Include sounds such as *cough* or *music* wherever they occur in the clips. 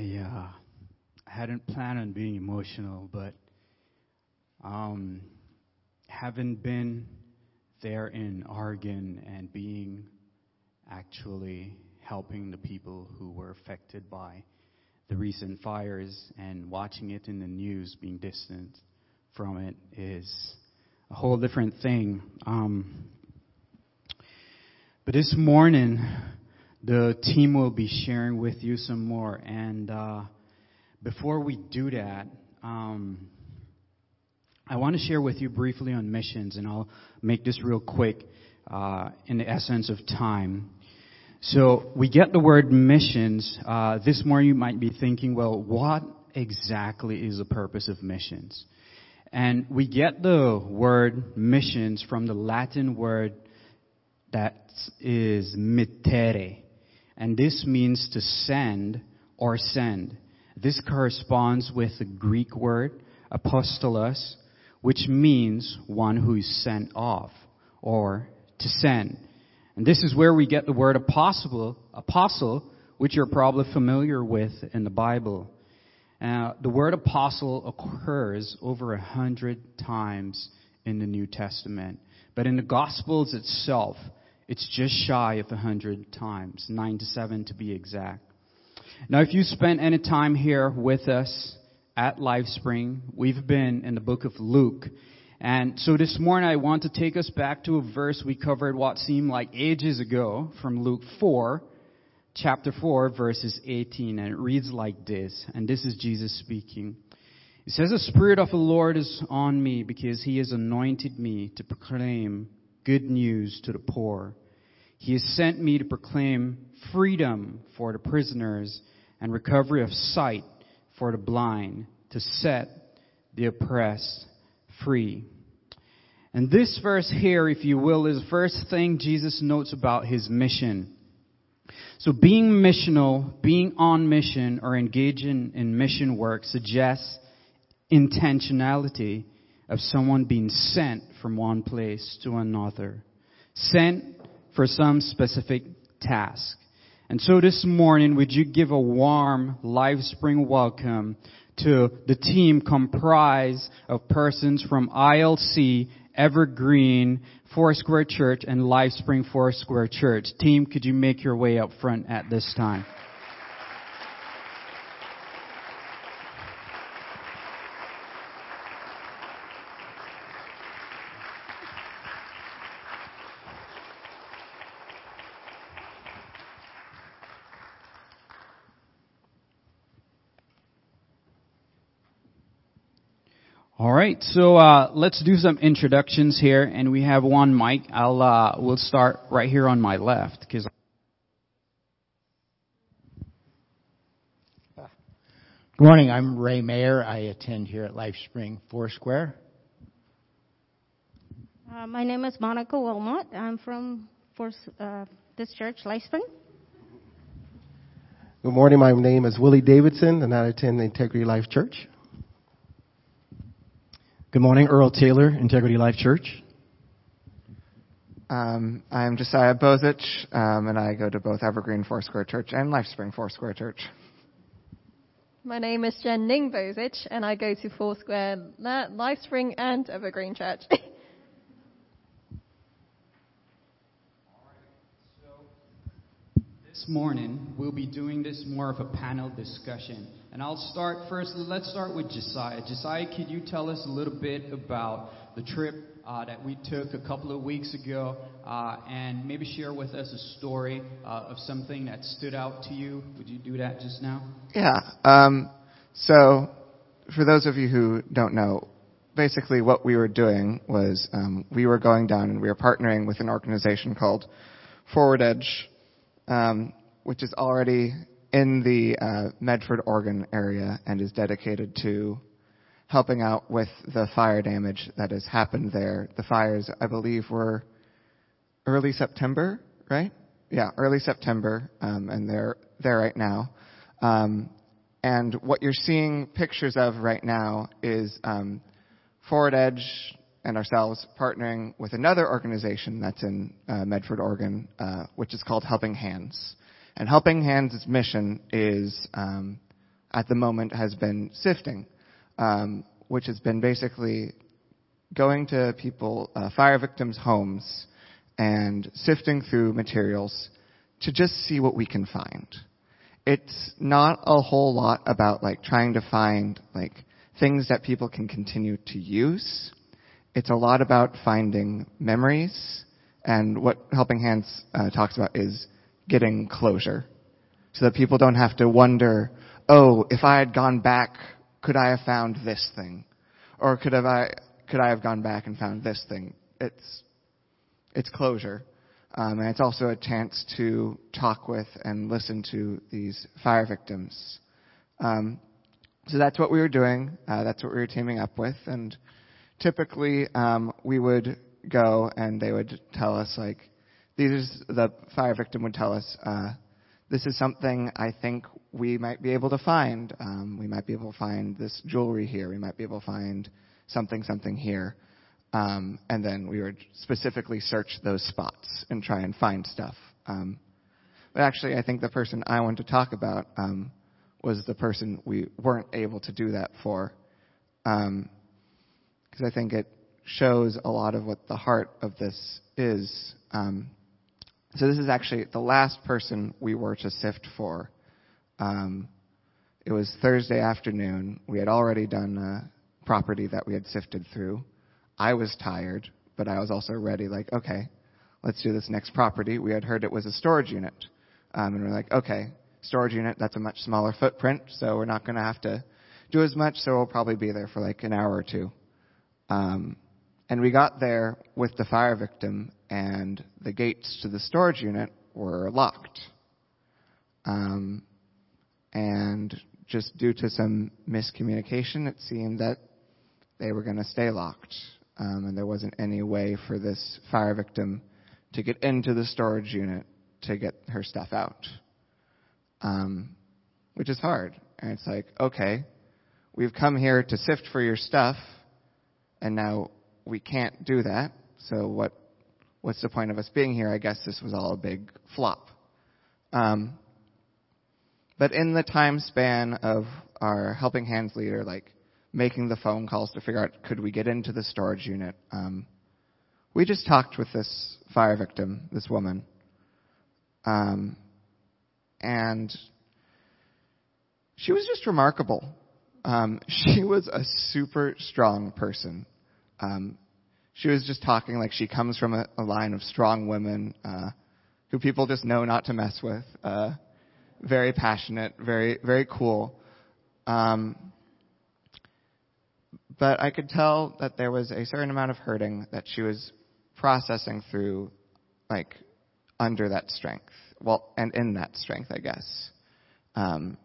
Hi. I uh, hadn't planned on being emotional, but um, having been there in Oregon and being actually helping the people who were affected by the recent fires and watching it in the news, being distant from it, is a whole different thing. Um, but this morning, the team will be sharing with you some more. And uh, before we do that, um, I want to share with you briefly on missions, and I'll make this real quick uh, in the essence of time. So we get the word missions. Uh, this morning you might be thinking, well, what exactly is the purpose of missions? And we get the word missions from the Latin word that is mittere and this means to send or send. This corresponds with the Greek word apostolos, which means one who is sent off or to send. And this is where we get the word apostle, apostle, which you're probably familiar with in the Bible. Uh, the word apostle occurs over a hundred times in the New Testament. But in the Gospels itself, it's just shy of a hundred times, nine to seven to be exact. Now, if you spent any time here with us at LifeSpring, we've been in the book of Luke. And so this morning I want to take us back to a verse we covered what seemed like ages ago from Luke 4, chapter 4, verses 18. And it reads like this. And this is Jesus speaking. He says, The Spirit of the Lord is on me because He has anointed me to proclaim good news to the poor. He has sent me to proclaim freedom for the prisoners and recovery of sight for the blind, to set the oppressed free. And this verse here, if you will, is the first thing Jesus notes about his mission. So being missional, being on mission, or engaging in mission work suggests intentionality of someone being sent from one place to another. Sent for some specific task. And so this morning, would you give a warm LifeSpring welcome to the team comprised of persons from ILC, Evergreen, Foursquare Church, and LifeSpring Foursquare Church. Team, could you make your way up front at this time? All right, so uh, let's do some introductions here, and we have one mic. I'll uh, we'll start right here on my left because. Good morning. I'm Ray Mayer. I attend here at LifeSpring Foursquare. Uh, my name is Monica Wilmot. I'm from Force, uh, this church, LifeSpring. Good morning. My name is Willie Davidson, and I attend the Integrity Life Church. Good morning, Earl Taylor, Integrity Life Church. Um, I'm Josiah Bozich, um, and I go to both Evergreen Foursquare Church and Lifespring Foursquare Church. My name is Jen Ning Bozich, and I go to Foursquare, Lifespring, and Evergreen Church. *laughs* this morning we'll be doing this more of a panel discussion. And I'll start first. Let's start with Josiah. Josiah, could you tell us a little bit about the trip uh, that we took a couple of weeks ago, uh, and maybe share with us a story uh, of something that stood out to you? Would you do that just now? Yeah. Um, so, for those of you who don't know, basically what we were doing was um, we were going down and we were partnering with an organization called Forward Edge, um, which is already in the uh, Medford, Oregon area and is dedicated to helping out with the fire damage that has happened there. The fires, I believe, were early September, right? Yeah, early September, um, and they're there right now. Um, and what you're seeing pictures of right now is um, Forward Edge and ourselves partnering with another organization that's in uh, Medford, Oregon, uh, which is called Helping Hands And Helping Hands' mission is, um, at the moment, has been sifting, um, which has been basically going to people, uh, fire victims' homes, and sifting through materials to just see what we can find. It's not a whole lot about like trying to find like things that people can continue to use. It's a lot about finding memories, and what Helping Hands uh, talks about is getting closure, so that people don't have to wonder, oh, if I had gone back, could I have found this thing, or could have I could I have gone back and found this thing? It's it's closure. Um, and it's also a chance to talk with and listen to these fire victims. Um, so that's what we were doing. Uh, that's what we were teaming up with. And typically, um, we would go and they would tell us like, these the fire victim would tell us, uh, this is something I think we might be able to find. Um, we might be able to find this jewelry here. We might be able to find something, something here. Um, and then we would specifically search those spots and try and find stuff. Um, but actually, I think the person I want to talk about um, was the person we weren't able to do that for, because um, I think it shows a lot of what the heart of this is. Um, so this is actually the last person we were to sift for. Um, it was Thursday afternoon. We had already done a property that we had sifted through. I was tired, but I was also ready, like, okay, let's do this next property. We had heard it was a storage unit. Um, and we're like, okay, storage unit, that's a much smaller footprint, so we're not going to have to do as much, so we'll probably be there for like an hour or two. Um, and we got there with the fire victim, and the gates to the storage unit were locked. Um, and just due to some miscommunication, it seemed that they were going to stay locked um, and there wasn't any way for this fire victim to get into the storage unit to get her stuff out, um, which is hard. And it's like, okay, we've come here to sift for your stuff, and now we can't do that. So what? What's the point of us being here? I guess this was all a big flop. Um, but in the time span of our helping hands leader, like making the phone calls to figure out could we get into the storage unit. Um, we just talked with this fire victim, this woman, um, and she was just remarkable. Um, *laughs* she was a super strong person. Um, she was just talking like she comes from a, a line of strong women uh, who people just know not to mess with. Uh, very passionate, very very cool. Um, but I could tell that there was a certain amount of hurting that she was processing through, like, under that strength. Well, and in that strength, I guess. Um,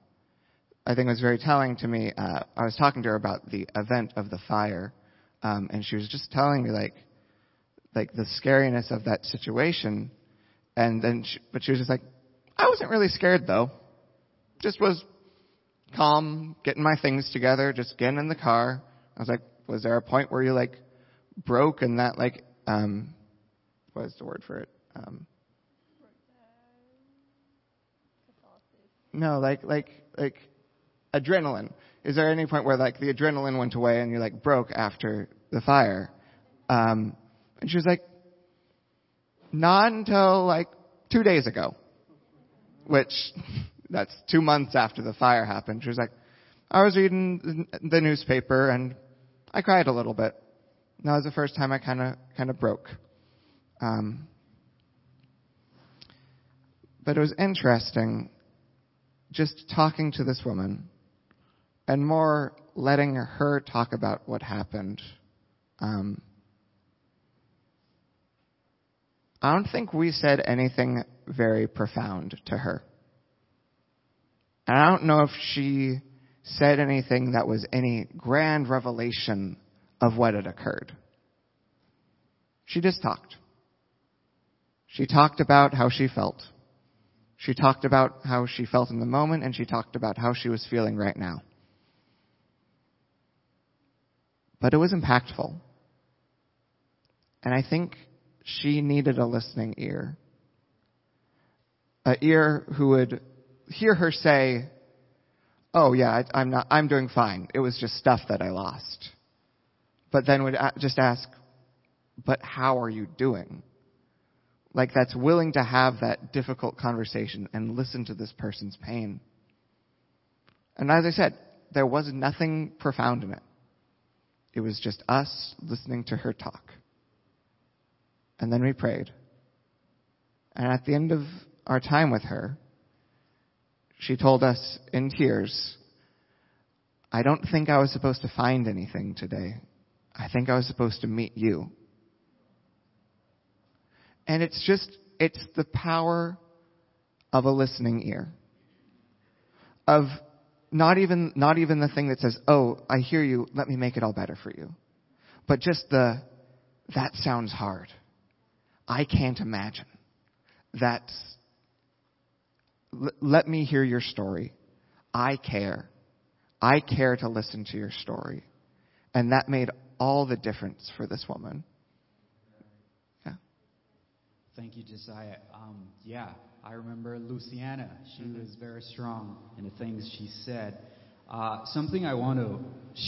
I think it was very telling to me. Uh, I was talking to her about the event of the fire, um, and she was just telling me like, like the scariness of that situation. And then, she, but she was just like, I wasn't really scared though. Just was calm, getting my things together, just getting in the car, I was like, was there a point where you like broke and that like um what is the word for it? Um No, like like like adrenaline. Is there any point where like the adrenaline went away and you like broke after the fire? Um and she was like not until like 2 days ago. Which *laughs* that's 2 months after the fire happened. She was like I was reading the newspaper and I cried a little bit. That was the first time I kind of kind of broke. Um, but it was interesting just talking to this woman and more letting her talk about what happened. Um, I don't think we said anything very profound to her. And I don't know if she said anything that was any grand revelation of what had occurred. She just talked. She talked about how she felt. She talked about how she felt in the moment, and she talked about how she was feeling right now. But it was impactful. And I think she needed a listening ear. a ear who would hear her say, "Oh yeah, I, I'm not. I'm doing fine. It was just stuff that I lost." But then would just ask, "But how are you doing?" Like that's willing to have that difficult conversation and listen to this person's pain. And as I said, there was nothing profound in it. It was just us listening to her talk. And then we prayed. And at the end of our time with her, she told us in tears, I don't think I was supposed to find anything today. I think I was supposed to meet you. And it's just, it's the power of a listening ear. Of not even, not even the thing that says, oh, I hear you, let me make it all better for you. But just the, that sounds hard. I can't imagine. That's, l- let me hear your story. I care. I care to listen to your story. And that made all the difference for this woman. Yeah. Thank you, Josiah. Um, yeah, I remember Luciana. She was very strong in the things she said. Uh, something I want to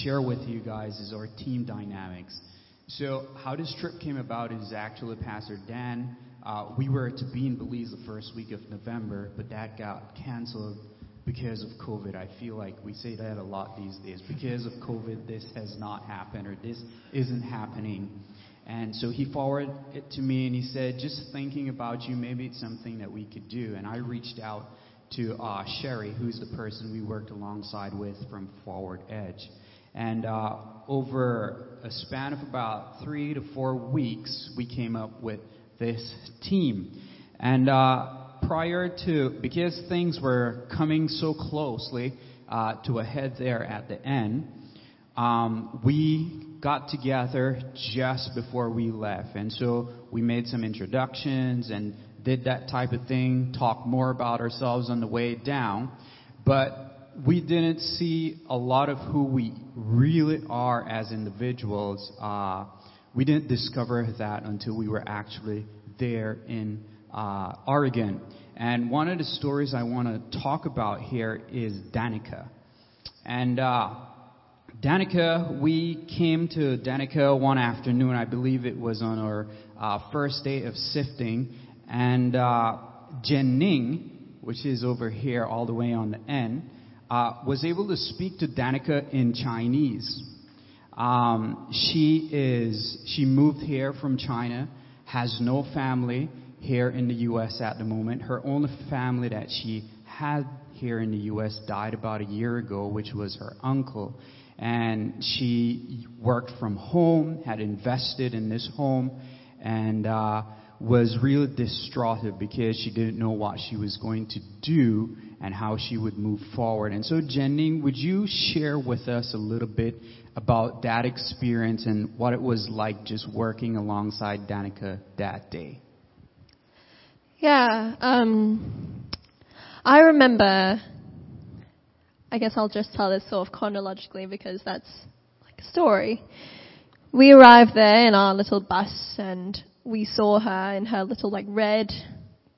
share with you guys is our team dynamics. So, how this trip came about is actually Pastor Dan. Uh, we were to be in Belize the first week of November, but that got canceled because of COVID. I feel like we say that a lot these days. Because of COVID, this has not happened or this isn't happening. And so he forwarded it to me and he said, just thinking about you, maybe it's something that we could do. And I reached out to uh, Sherry, who's the person we worked alongside with from Forward Edge. And uh, over a span of about three to four weeks, we came up with this team. And uh, prior to, because things were coming so closely uh, to a head there at the end, um, we got together just before we left. And so we made some introductions and did that type of thing, talked more about ourselves on the way down. But we didn't see a lot of who we really are as individuals. Uh, we didn't discover that until we were actually there in uh, Oregon. And one of the stories I want to talk about here is Danica. And uh, Danica, we came to Danica one afternoon. I believe it was on our uh, first day of sifting. And uh, which is over here all the way on the end, uh, was able to speak to Danica in Chinese. Um, she is she moved here from China, has no family here in the U.S. at the moment. Her only family that she had here in the U.S. died about a year ago, which was her uncle. And she worked from home, had invested in this home, and uh, was really distraught because she didn't know what she was going to do and how she would move forward. And so, Jenny, would you share with us a little bit about that experience and what it was like just working alongside Danica that day? Yeah, um, I remember. I guess I'll just tell this sort of chronologically because that's like a story. We arrived there in our little bus and we saw her in her little like red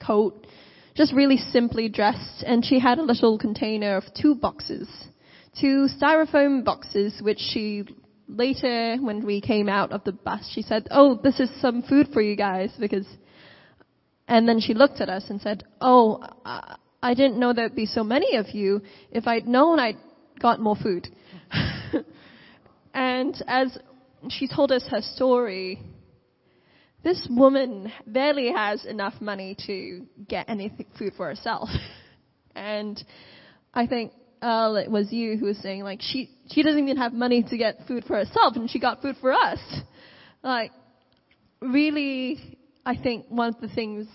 coat, just really simply dressed, and she had a little container of two boxes, two styrofoam boxes, which she later, when we came out of the bus, she said, "Oh, this is some food for you guys," because. And then she looked at us and said, "Oh, I, didn't know there'd be so many of you. If I'd known, I'd got more food." *laughs* and as she told us her story, this woman barely has enough money to get any food for herself. *laughs* and I think Earl, it was you who was saying like she she doesn't even have money to get food for herself, and she got food for us. Like, really, I think one of the things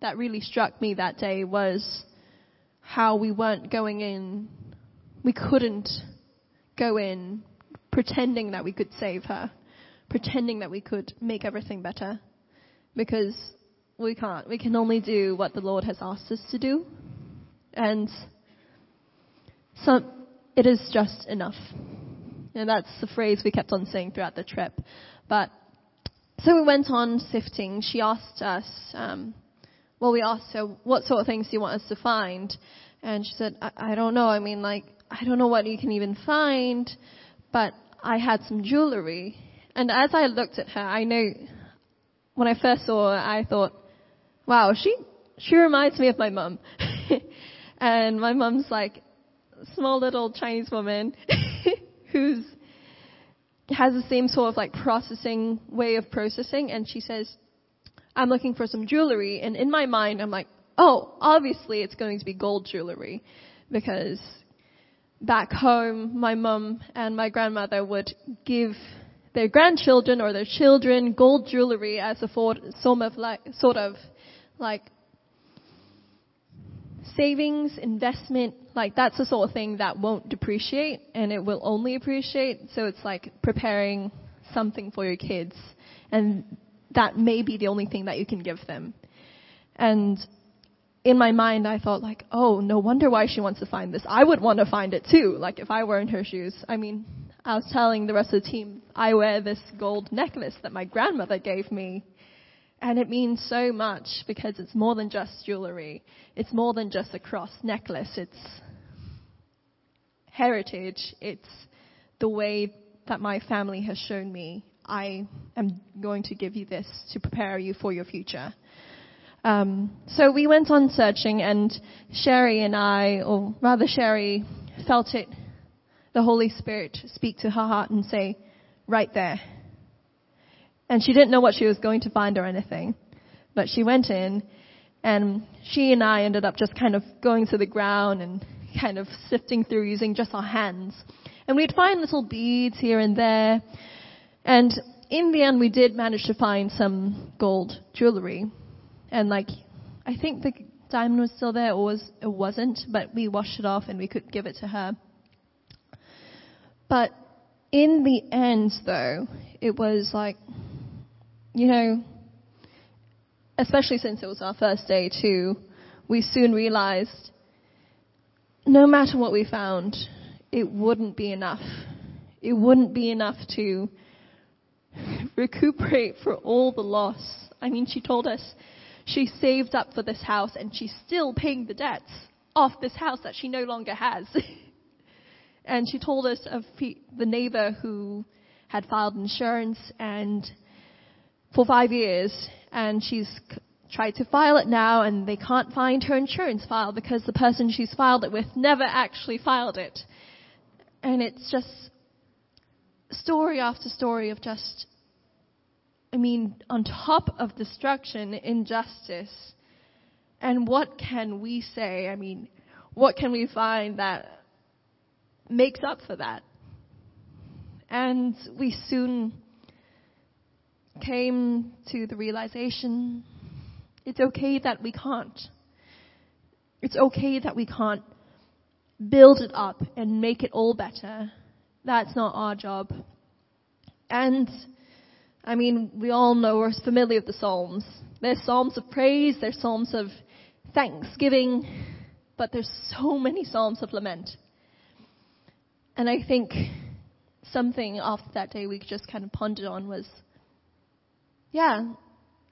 that really struck me that day was how we weren't going in, we couldn't go in pretending that we could save her, pretending that we could make everything better, because we can't. We can only do what the Lord has asked us to do, and so it is just enough. And that's the phrase we kept on saying throughout the trip. But so we went on sifting. She asked us, um, well, we asked her, what sort of things do you want us to find? And she said, I, I don't know. I mean, like, I don't know what you can even find, but I had some jewelry. And as I looked at her, I know when I first saw her, I thought, wow, she, she reminds me of my mum. *laughs* and my mum's like small little Chinese woman *laughs* who's has the same sort of like processing way of processing. And she says, I'm looking for some jewelry. And in my mind I'm like, oh, obviously it's going to be gold jewelry. Because back home my mum and my grandmother would give their grandchildren or their children gold jewelry as a form of like, sort of like savings, investment, like that's the sort of thing that won't depreciate and it will only appreciate. So it's like preparing something for your kids and that may be the only thing that you can give them. And in my mind I thought like, oh, no wonder why she wants to find this. I would want to find it too, like if I were in her shoes. I mean, I was telling the rest of the team, I wear this gold necklace that my grandmother gave me and it means so much because it's more than just jewelry. It's more than just a cross necklace. It's heritage. It's the way that my family has shown me I am going to give you this to prepare you for your future. Um, so we went on searching, and Sherry and I, or rather Sherry, felt it, the Holy Spirit speak to her heart and say, right there and she didn't know what she was going to find or anything. But she went in and she and I ended up just kind of going to the ground and kind of sifting through using just our hands. And we'd find little beads here and there. And in the end we did manage to find some gold jewelry. And like, I think the diamond was still there or was, it wasn't, but we washed it off and we could give it to her. But in the end though, it was like, you know, especially since it was our first day too, we soon realized no matter what we found, it wouldn't be enough. It wouldn't be enough to *laughs* recuperate for all the loss. I mean, she told us she saved up for this house and she's still paying the debts off this house that she no longer has. *laughs* and she told us of the neighbor who had filed insurance and for five years and she's tried to file it now and they can't find her insurance file because the person she's filed it with never actually filed it. And it's just story after story of just, I mean, on top of destruction, injustice. And what can we say? I mean, what can we find that makes up for that? And we soon came to the realization it's okay that we can't. It's okay that we can't build it up and make it all better. That's not our job. And, I mean, we all know, we're familiar with the Psalms. There's Psalms of praise, there's Psalms of thanksgiving, but there's so many Psalms of lament. And I think something after that day we just kind of pondered on was yeah,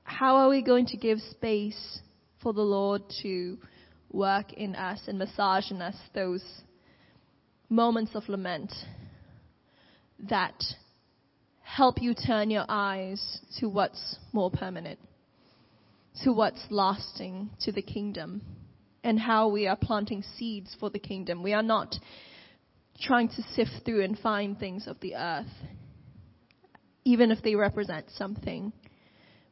how are we going to give space for the Lord to work in us and massage in us those moments of lament that help you turn your eyes to what's more permanent, to what's lasting to the kingdom, and how we are planting seeds for the kingdom. We are not trying to sift through and find things of the earth, even if they represent something.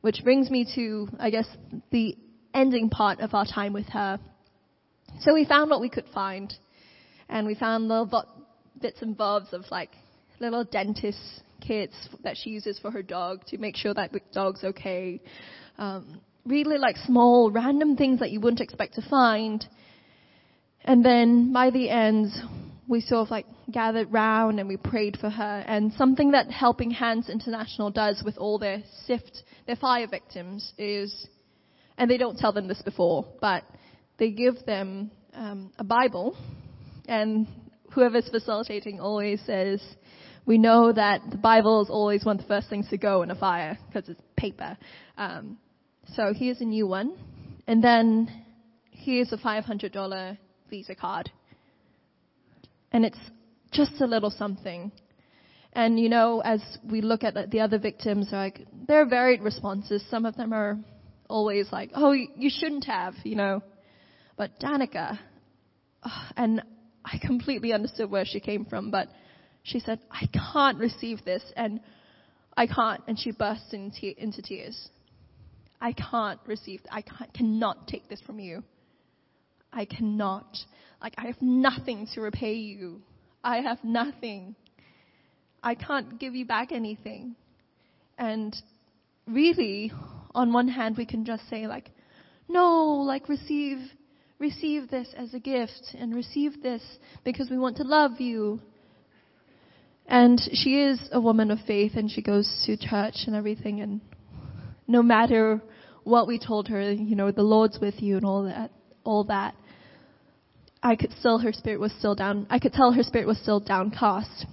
Which brings me to, I guess, the ending part of our time with her. So we found what we could find, and we found little bits and bobs of like little dentist kits that she uses for her dog to make sure that the dog's okay. Um, really like small, random things that you wouldn't expect to find. And then by the end, we sort of like gathered round and we prayed for her. And something that Helping Hands International does with all their SIFT, their fire victims is, and they don't tell them this before, but they give them um, a Bible, and whoever's facilitating always says, we know that the Bible is always one of the first things to go in a fire because it's paper. Um, so here's a new one, And then here's a $500 Visa card. And it's just a little something. And you know, as we look at the other victims, like there are varied responses. Some of them are always like, "Oh, you shouldn't have," you know. But Danica, and I completely understood where she came from, but she said, "I can't receive this," and I can't, and she burst into, tears. I can't receive. I can't, cannot take this from you. I cannot. Like I have nothing to repay you. I have nothing. I can't give you back anything. And really, on one hand, we can just say like, no, like receive, receive this as a gift and receive this because we want to love you. And she is a woman of faith and she goes to church and everything and no matter what we told her, you know, the Lord's with you and all that, all that, I could still, her spirit was still down, I could tell her spirit was still downcast.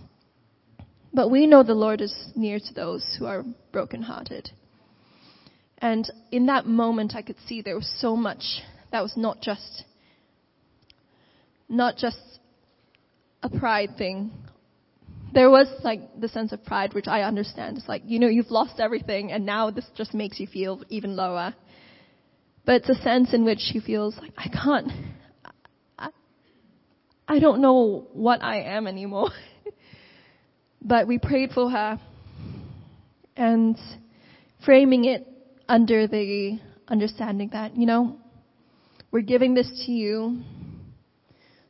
But we know the Lord is near to those who are brokenhearted. And in that moment, I could see there was so much that was not just, not just a pride thing. There was like the sense of pride, which I understand. It's like, you know, you've lost everything and now this just makes you feel even lower. But it's a sense in which she feels like, I can't, I don't know what I am anymore. *laughs* But we prayed for her and framing it under the understanding that, you know, we're giving this to you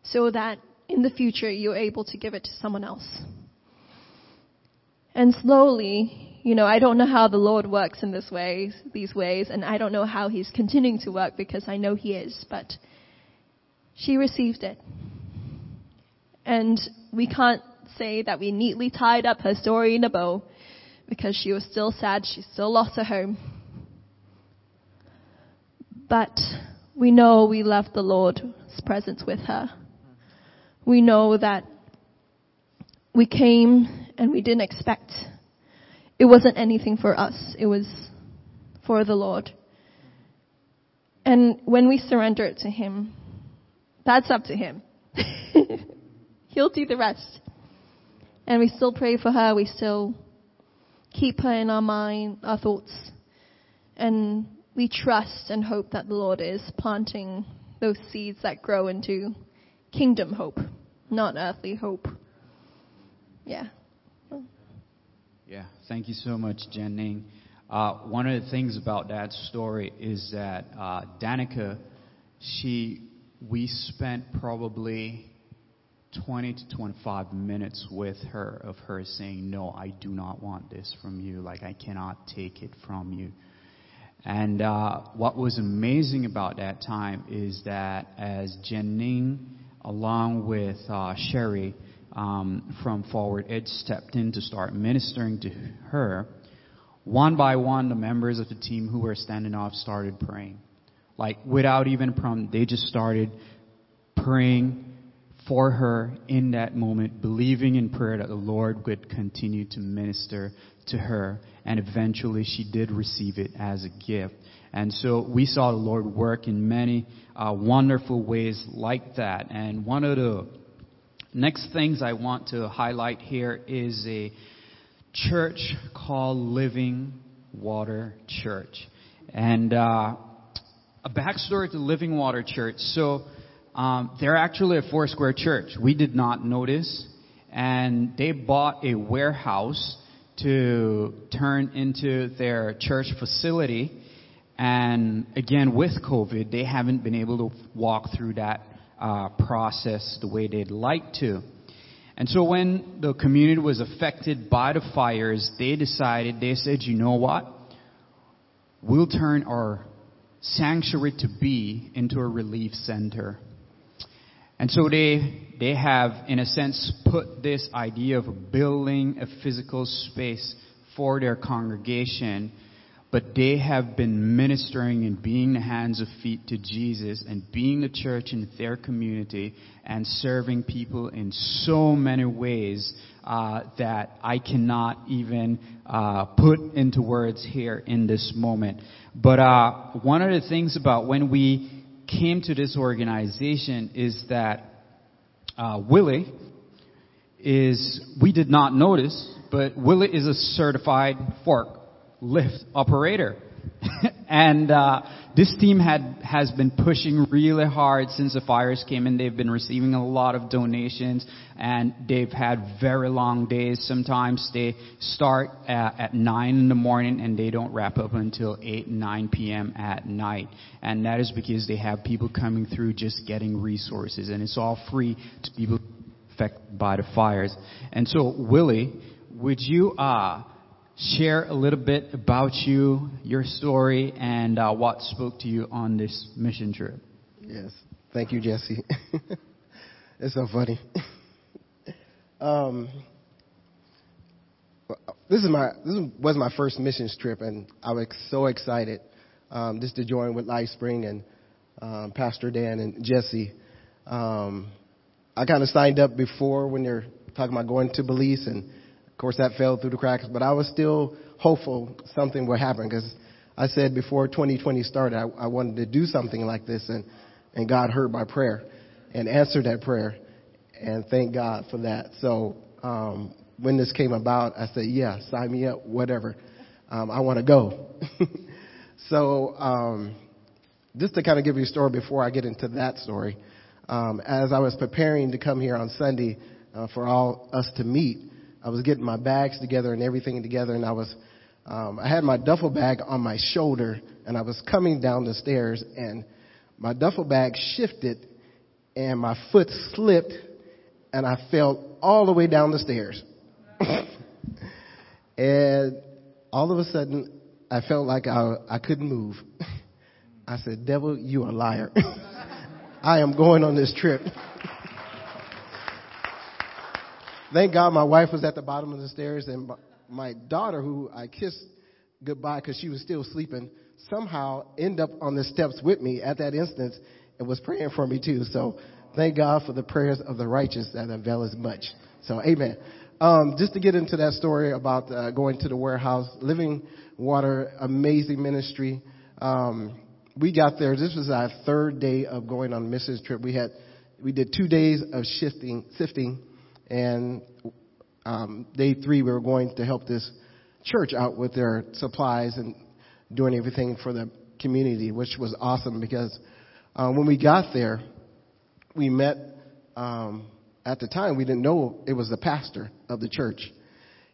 so that in the future you're able to give it to someone else. And slowly, you know, I don't know how the Lord works in this way, these ways, and I don't know how He's continuing to work because I know He is, but she received it. And we can't say that we neatly tied up her story in a bow because she was still sad. She still lost her home. But we know we left the Lord's presence with her. We know that we came and we didn't expect. It wasn't anything for us. It was for the Lord. And when we surrender it to Him, that's up to Him. *laughs* He'll do the rest. And we still pray for her. We still keep her in our mind, our thoughts. And we trust and hope that the Lord is planting those seeds that grow into kingdom hope, not earthly hope. Yeah. Yeah, thank you so much, Jen Ning. Uh, one of the things about that story is that uh, Danica, she, we spent probably 20 to 25 minutes with her of her saying, No, I do not want this from you. Like, I cannot take it from you. And uh, what was amazing about that time is that as Jenning, along with uh, Sherry um, from Forward Edge, stepped in to start ministering to her, one by one, the members of the team who were standing off started praying. Like, without even prompt, they just started praying for her in that moment, believing in prayer that the Lord would continue to minister to her. And eventually she did receive it as a gift. And so we saw the Lord work in many uh, wonderful ways like that. And one of the next things I want to highlight here is a church called Living Water Church. And uh, a backstory to Living Water Church. So um, they're actually a Foursquare church. We did not notice. And they bought a warehouse to turn into their church facility. And again, with COVID, they haven't been able to walk through that uh, process the way they'd like to. And so when the community was affected by the fires, they decided, they said, you know what? We'll turn our sanctuary to be into a relief center. And so they, they have, in a sense, put this idea of building a physical space for their congregation but they have been ministering and being the hands of feet to Jesus and being the church in their community and serving people in so many ways uh, that I cannot even uh, put into words here in this moment. But uh, one of the things about when we came to this organization is that uh, Willie is we did not notice, but Willie is a certified fork lift operator. *laughs* and uh, this team had has been pushing really hard since the fires came in. They've been receiving a lot of donations, and they've had very long days. Sometimes they start at, at nine in the morning and they don't wrap up until eight nine p.m. at night, and that is because they have people coming through just getting resources, and it's all free to people affected by the fires. And so, Willie, would you uh, share a little bit about you, your story, and uh, what spoke to you on this mission trip. Yes. Thank you, Jesse. *laughs* it's so funny. *laughs* um, this is my this was my first missions trip, and I was so excited um, just to join with LifeSpring and um, Pastor Dan and Jesse. Um, I kind of signed up before when they're talking about going to Belize and of course, that fell through the cracks, but I was still hopeful something would happen because I said before 2020 started, I, I wanted to do something like this, and, and God heard my prayer and answered that prayer, and thank God for that. So um, when this came about, I said, "Yeah, sign me up, whatever. Um, I want to go." *laughs* so um, just to kind of give you a story before I get into that story, um, as I was preparing to come here on Sunday uh, for all us to meet. I was getting my bags together and everything together, and I was, um, I had my duffel bag on my shoulder, and I was coming down the stairs, and my duffel bag shifted, and my foot slipped, and I fell all the way down the stairs. *laughs* and all of a sudden, I felt like I, I couldn't move. *laughs* I said, Devil, you a liar. *laughs* I am going on this trip. Thank God my wife was at the bottom of the stairs, and my daughter, who I kissed goodbye because she was still sleeping, somehow ended up on the steps with me at that instance and was praying for me too. So thank God for the prayers of the righteous that avail as much. So amen. Um, just to get into that story about uh, going to the warehouse, Living Water, amazing ministry. Um, we got there. This was our third day of going on missions trip. We had we did two days of shifting, sifting and um, day three we were going to help this church out with their supplies and doing everything for the community, which was awesome because uh, when we got there, we met. Um, at the time, we didn't know it was the pastor of the church.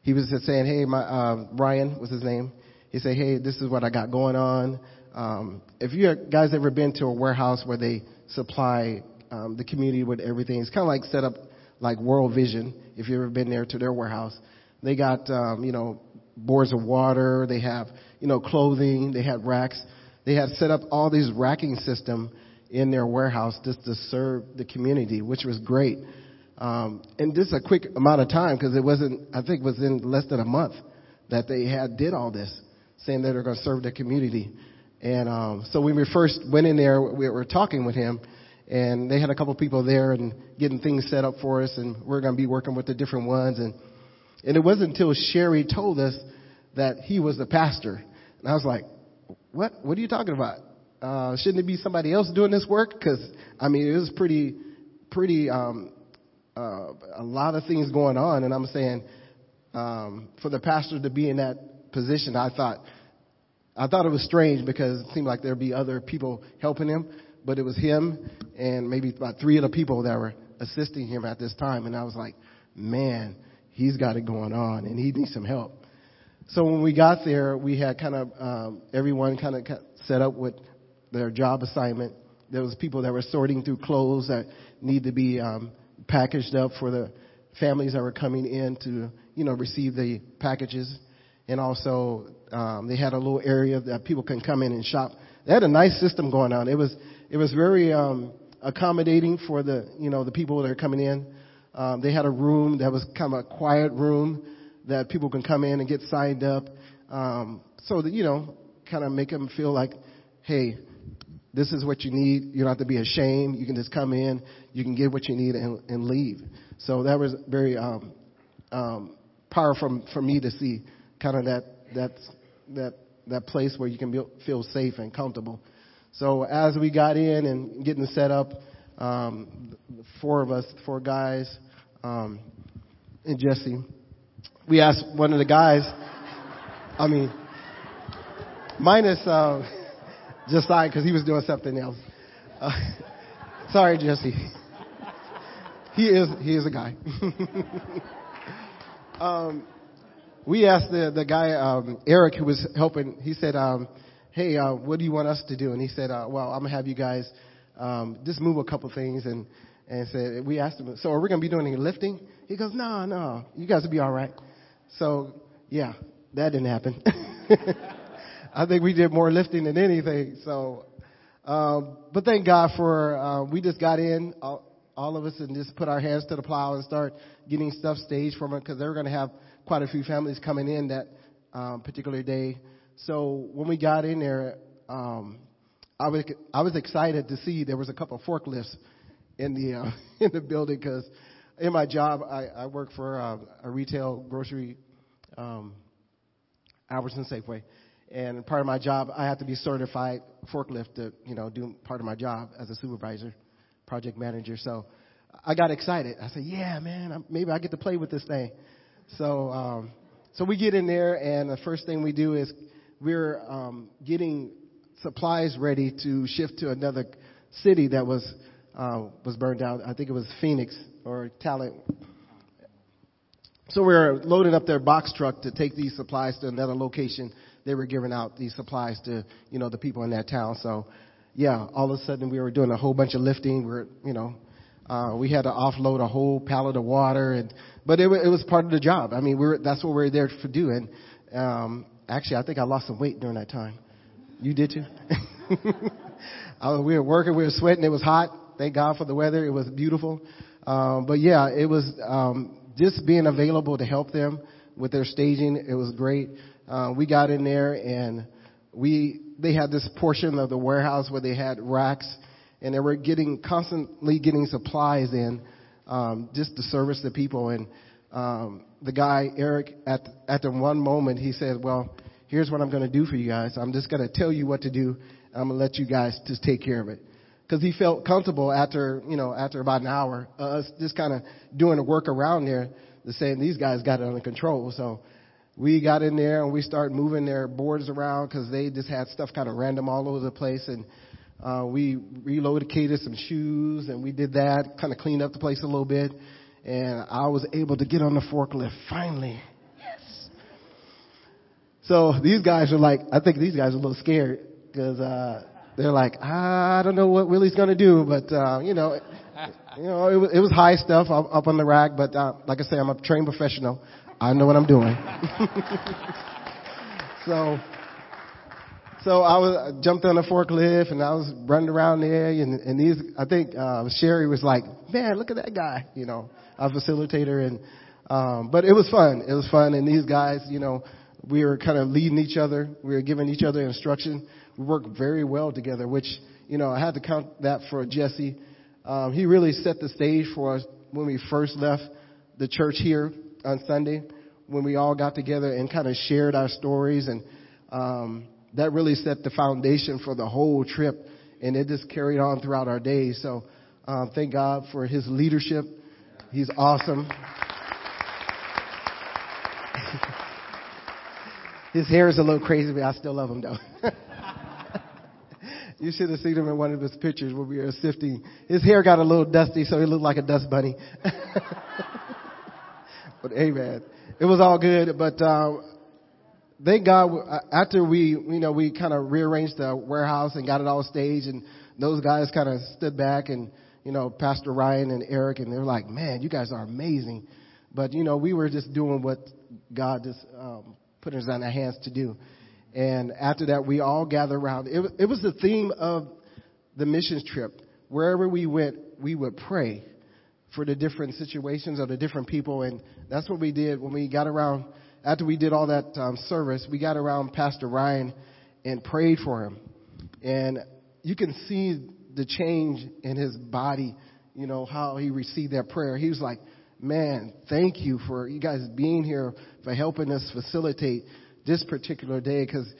He was just saying, "Hey, my uh, Ryan was his name." He said, "Hey, this is what I got going on. Um, if you guys ever been to a warehouse where they supply um, the community with everything, it's kind of like set up like World Vision, if you've ever been there to their warehouse. They got, um, you know, boards of water. They have, you know, clothing. They had racks. They had set up all these racking system in their warehouse just to serve the community, which was great. Um, and just a quick amount of time because it wasn't, I think it was in less than a month that they had did all this, saying that they're going to serve the community. And um, so when we first went in there, we were talking with him, and they had a couple people there and getting things set up for us, and we're going to be working with the different ones. And and it wasn't until Sherry told us that he was the pastor, and I was like, "What? What are you talking about? Uh, shouldn't it be somebody else doing this work? Because I mean, it was pretty, pretty, um, uh, a lot of things going on." And I'm saying, um, for the pastor to be in that position, I thought. I thought it was strange because it seemed like there'd be other people helping him but it was him and maybe about three other people that were assisting him at this time. And I was like, man, he's got it going on and he needs some help. So when we got there, we had kind of um, everyone kind of set up with their job assignment. There was people that were sorting through clothes that need to be um, packaged up for the families that were coming in to, you know, receive the packages. And also, um, they had a little area that people can come in and shop. They had a nice system going on. It was it was very um, accommodating for the you know the people that are coming in. Um, they had a room that was kind of a quiet room that people can come in and get signed up. Um, so that you know kind of make them feel like, hey, this is what you need. You don't have to be ashamed. You can just come in, you can get what you need and, and leave. So that was very um, um, powerful for me to see kind of that that that that place where you can be, feel safe and comfortable. So as we got in and getting set up, um, four of us, four guys, um, and Jesse, we asked one of the guys. I mean, minus uh, *laughs* Josiah because he was doing something else. Uh, *laughs* sorry, Jesse. He is he is a guy. *laughs* um, we asked the the guy um, Eric who was helping. He said, um, "Hey, uh, what do you want us to do?" And he said, uh, "Well, I'm gonna have you guys um, just move a couple things." And and said, we asked him, "So are we gonna be doing any lifting?" He goes, "No, no, you guys will be all right." So yeah, that didn't happen. *laughs* I think we did more lifting than anything. So, um, but thank God for uh, we just got in all, all of us and just put our hands to the plow and start getting stuff staged for them because they were going to have quite a few families coming in that um, particular day. So when we got in there, um, I was I was excited to see there was a couple of forklifts in the uh, *laughs* in the building because in my job I, I work for uh, a retail grocery um, Albertson Safeway, and part of my job I have to be certified forklift to you know do part of my job as a supervisor, project manager. So I got excited. I said, "Yeah, man, maybe I get to play with this thing." So, um, so we get in there, and the first thing we do is we're um, getting supplies ready to shift to another city that was uh, was burned down. I think it was Phoenix or Talent. So we we're loading up their box truck to take these supplies to another location. They were giving out these supplies to you know the people in that town. So yeah, all of a sudden we were doing a whole bunch of lifting. We we're you know uh, we had to offload a whole pallet of water, and but it, it was part of the job. I mean, we were, that's what we're there for do. And um, actually, I think I lost some weight during that time. You did too. *laughs* I, we were working, we were sweating. It was hot. Thank God for the weather. It was beautiful. Um, but yeah, it was um, just being available to help them with their staging. It was great. Uh, we got in there and we they had this portion of the warehouse where they had racks and they were getting constantly getting supplies in um, just to service the people. And um, the guy Eric, at at the one moment, he said, "Well, here's what I'm going to do for you guys. I'm just going to tell you what to do. I'm going to let you guys just take care of it." Because he felt comfortable after you know after about an hour, uh, us just kind of doing the work around there, to saying these guys got it under control. So we got in there and we started moving their boards around because they just had stuff kind of random all over the place and uh, we relocated some shoes and we did that, kind of cleaned up the place a little bit. And I was able to get on the forklift finally. Yes. So these guys are like, I think these guys are a little scared because, uh, they're like, I don't know what Willie's going to do, but, uh, you know, you know, it was, it was high stuff up, up on the rack, but, uh, like I say, I'm a trained professional. I know what I'm doing. *laughs* so, so I was I jumped on a forklift and I was running around there and, and these I think uh, Sherry was like, man, look at that guy, you know, a facilitator and um, but it was fun. It was fun and these guys, you know, we were kind of leading each other. We were giving each other instruction. We worked very well together, which you know I had to count that for Jesse. Um, he really set the stage for us when we first left the church here on Sunday, when we all got together and kind of shared our stories and. Um, that really set the foundation for the whole trip, and it just carried on throughout our days. So um, thank God for His leadership. He's awesome. *laughs* His hair is a little crazy, but I still love him though. *laughs* you should have seen him in one of his pictures when we were sifting. His hair got a little dusty, so he looked like a dust bunny. *laughs* but amen. It was all good, but um, thank God after we, you know, we kind of rearranged the warehouse and got it all staged and those guys kind of stood back and, you know, Pastor Ryan and Eric and they're like, man, you guys are amazing. But, you know, we were just doing what God just um, put us on our hands to do. And after that, we all gathered around. It, it was the theme of the missions trip. Wherever we went, we would pray for the different situations of the different people. And that's what we did when we got around after we did all that um, service, we got around Pastor Ryan and prayed for him. And you can see the change in his body, you know, how he received that prayer. He was like, man, thank you for you guys being here, for helping us facilitate this particular day. Because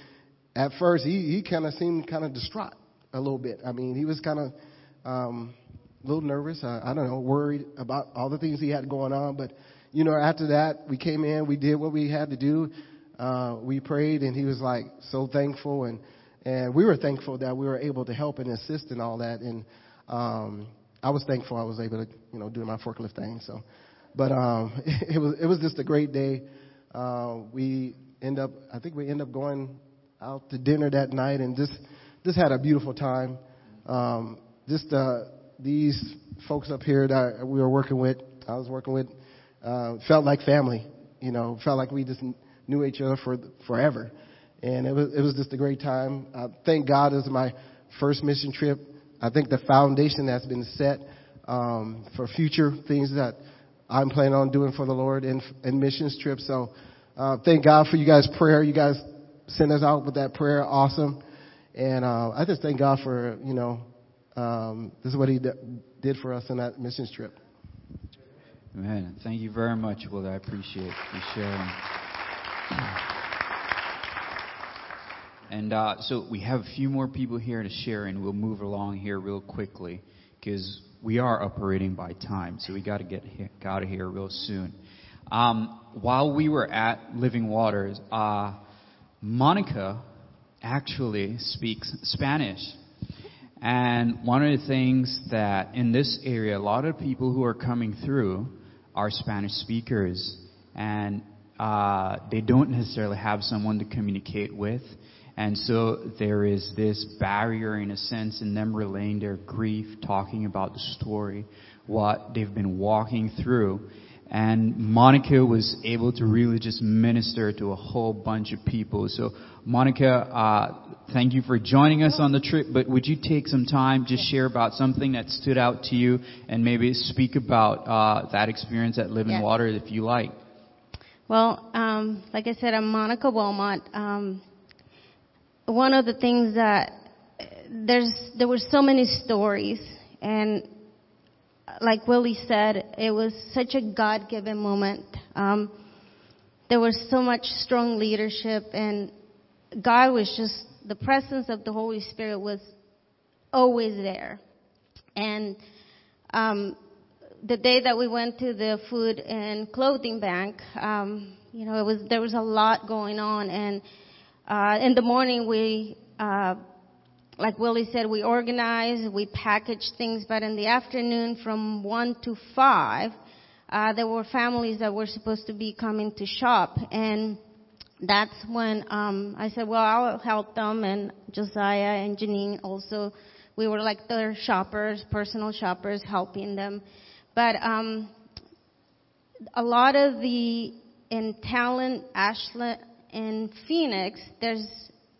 at first he, he kind of seemed kind of distraught a little bit. I mean, he was kind of um, a little nervous. I, I don't know, worried about all the things he had going on. But you know, after that, we came in, we did what we had to do. Uh, we prayed, and he was like so thankful, and and we were thankful that we were able to help and assist in all that. And um, I was thankful I was able to, you know, do my forklift thing. So, but um, *laughs* it was it was just a great day. Uh, we end up, I think we end up going out to dinner that night, and just just had a beautiful time. Um, just uh, these folks up here that we were working with, I was working with, uh, felt like family. You know, felt like we just knew each other for forever, and it was it was just a great time. Uh, thank God it was my first mission trip. I think the foundation that's been set um, for future things that I'm planning on doing for the Lord in, in missions trips. So uh, thank God for you guys' prayer. You guys sent us out with that prayer. Awesome. And uh, I just thank God for, you know, um, this is what He d- did for us in that missions trip. Amen. Thank you very much, Will. I appreciate you sharing. And uh, so we have a few more people here to share, and we'll move along here real quickly because we are operating by time, so we got to get out of here real soon. Um, while we were at Living Waters, uh, Monica actually speaks Spanish. And one of the things that in this area, a lot of people who are coming through are Spanish speakers, and uh, they don't necessarily have someone to communicate with. And so there is this barrier, in a sense, in them relaying their grief, talking about the story, what they've been walking through. And Monica was able to really just minister to a whole bunch of people. So, Monica, uh, thank you for joining us on the trip. But would you take some time just share about something that stood out to you, and maybe speak about uh, that experience at Living Yeah. Water, if you like? Well, um, like I said, I'm Monica Wilmot. Um, one of the things that there's there were so many stories, and like Willie said, it was such a God-given moment. Um, there was so much strong leadership, and God was just the presence of the Holy Spirit was always there, and um, the day that we went to the food and clothing bank, um, you know, it was there was a lot going on, and uh, in the morning we, uh, like Willie said, we organized, we packaged things, but in the afternoon from one to five, uh, there were families that were supposed to be coming to shop, and that's when um, I said, well, I'll help them, and Josiah and Janine also. We were like their shoppers, personal shoppers, helping them. But um, a lot of the in Talent, Ashland, and Phoenix, there's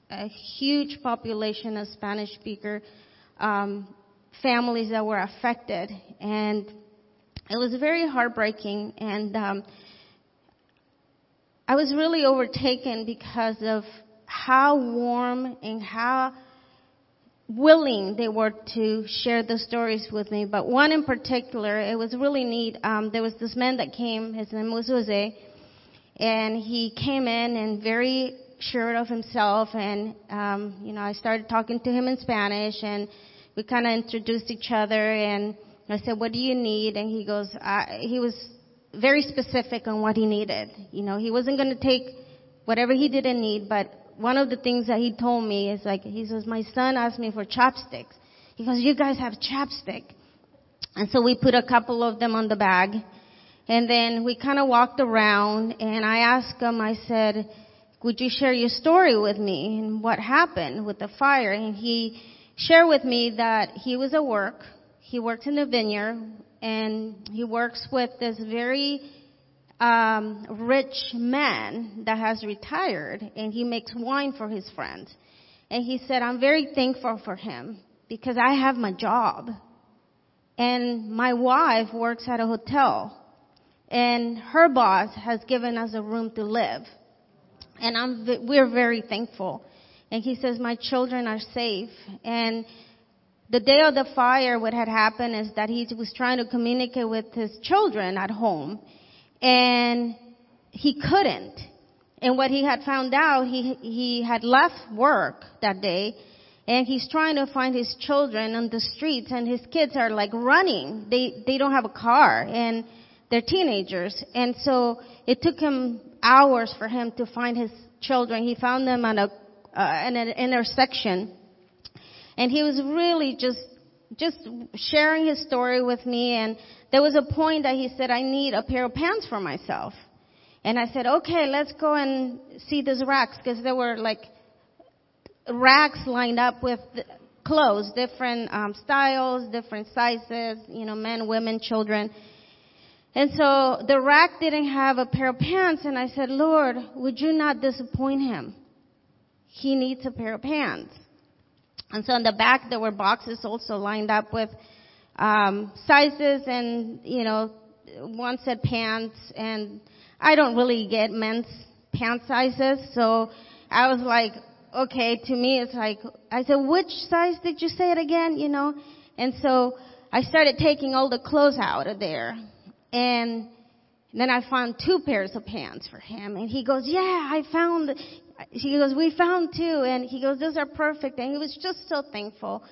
a huge population of Spanish speaker um, families that were affected, and it was very heartbreaking. And um, I was really overtaken because of how warm and how willing they were to share the stories with me. But one in particular, it was really neat. Um, there was this man that came. His name was Jose, and he came in and very sure of himself. And um, you know, I started talking to him in Spanish, and we kind of introduced each other. And I said, "What do you need?" And he goes, I, "He was very specific on what he needed. You know, he wasn't going to take whatever he didn't need, but one of the things that he told me is like, he says, my son asked me for chopsticks. He goes, you guys have chapstick. And so we put a couple of them on the bag. And then we kind of walked around and I asked him, I said, would you share your story with me and what happened with the fire? And he shared with me that he was at work. He works in the vineyard and he works with this very um, rich man that has retired and he makes wine for his friends. And he said, I'm very thankful for him because I have my job and my wife works at a hotel and her boss has given us a room to live. And I'm, we're very thankful. And he says, my children are safe. And the day of the fire, what had happened is that he was trying to communicate with his children at home and he couldn't. And what he had found out, he, he had left work that day and he's trying to find his children on the streets and his kids are like running. They, they don't have a car and they're teenagers. And so it took him hours for him to find his children. He found them at a, uh, in an intersection and he was really just just sharing his story with me and there was a point that he said I need a pair of pants for myself. And I said, "Okay, let's go and see these racks because there were like racks lined up with clothes, different um, styles, different sizes, you know, men, women, children." And so the rack didn't have a pair of pants and I said, "Lord, would you not disappoint him? He needs a pair of pants." And so in the back there were boxes also lined up with um, sizes and you know one said pants and I don't really get men's pant sizes so I was like okay to me it's like I said which size did you say it again you know and so I started taking all the clothes out of there and then I found two pairs of pants for him and he goes yeah I found he goes, we found two. And he goes, those are perfect. And he was just so thankful.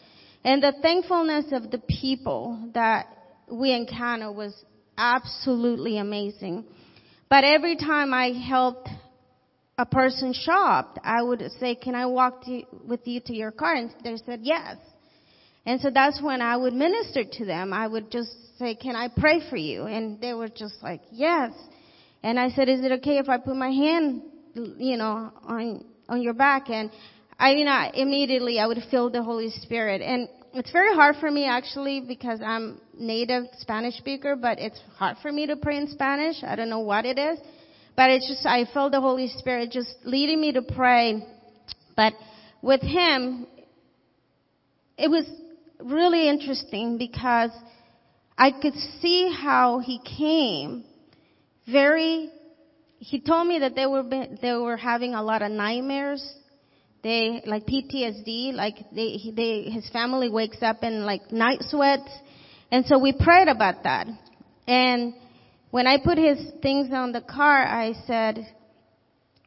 And the thankfulness of the people that we encountered was absolutely amazing. But every time I helped a person shop, I would say, can I walk to, with you to your car? And they said yes. And so that's when I would minister to them. I would just say, can I pray for you? And they were just like, yes. And I said, is it okay if I put my hand you know, on, on your back. And I, you know, immediately I would feel the Holy Spirit. And it's very hard for me actually because I'm native Spanish speaker, but it's hard for me to pray in Spanish. I don't know what it is. But it's just, I felt the Holy Spirit just leading me to pray. But with him, it was really interesting because I could see how he came very he told me that they were they were having a lot of nightmares. They like PTSD, like they they his family wakes up in like night sweats, and so we prayed about that. And when I put his things on the car, I said,